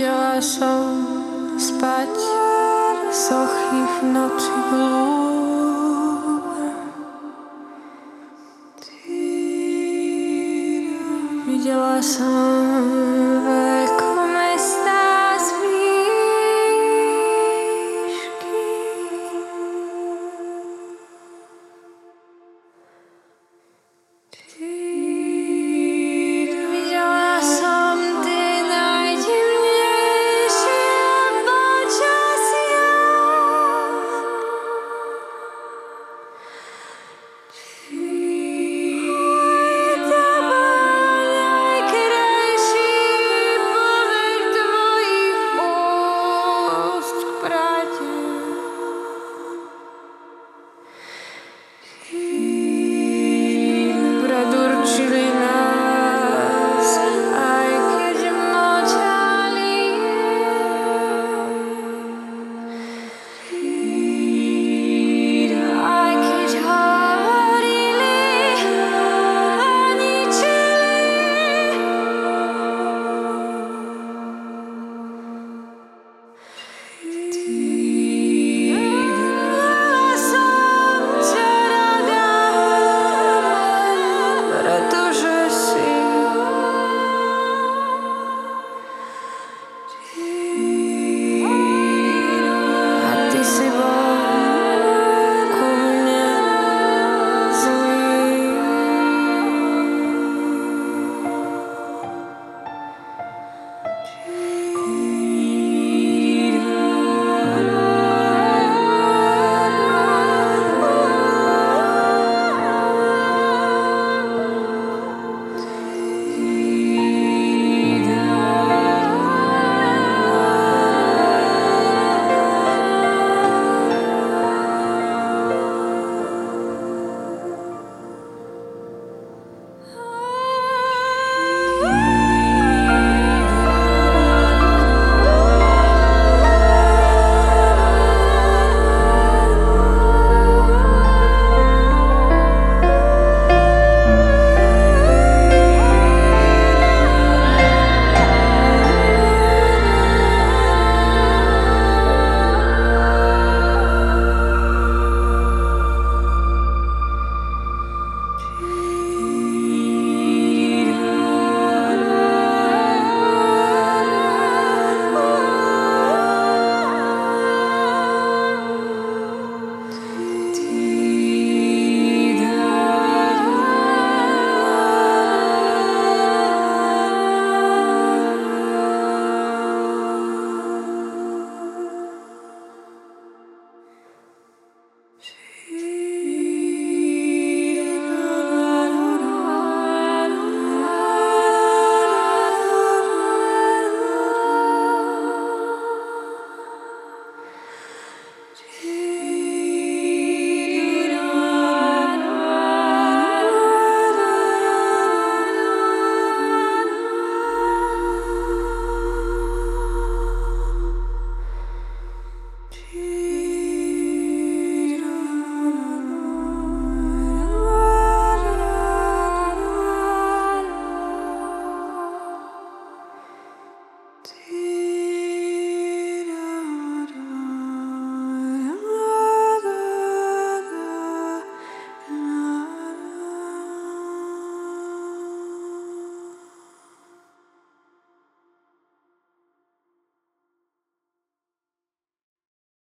videla som spať sochy v noci blúd.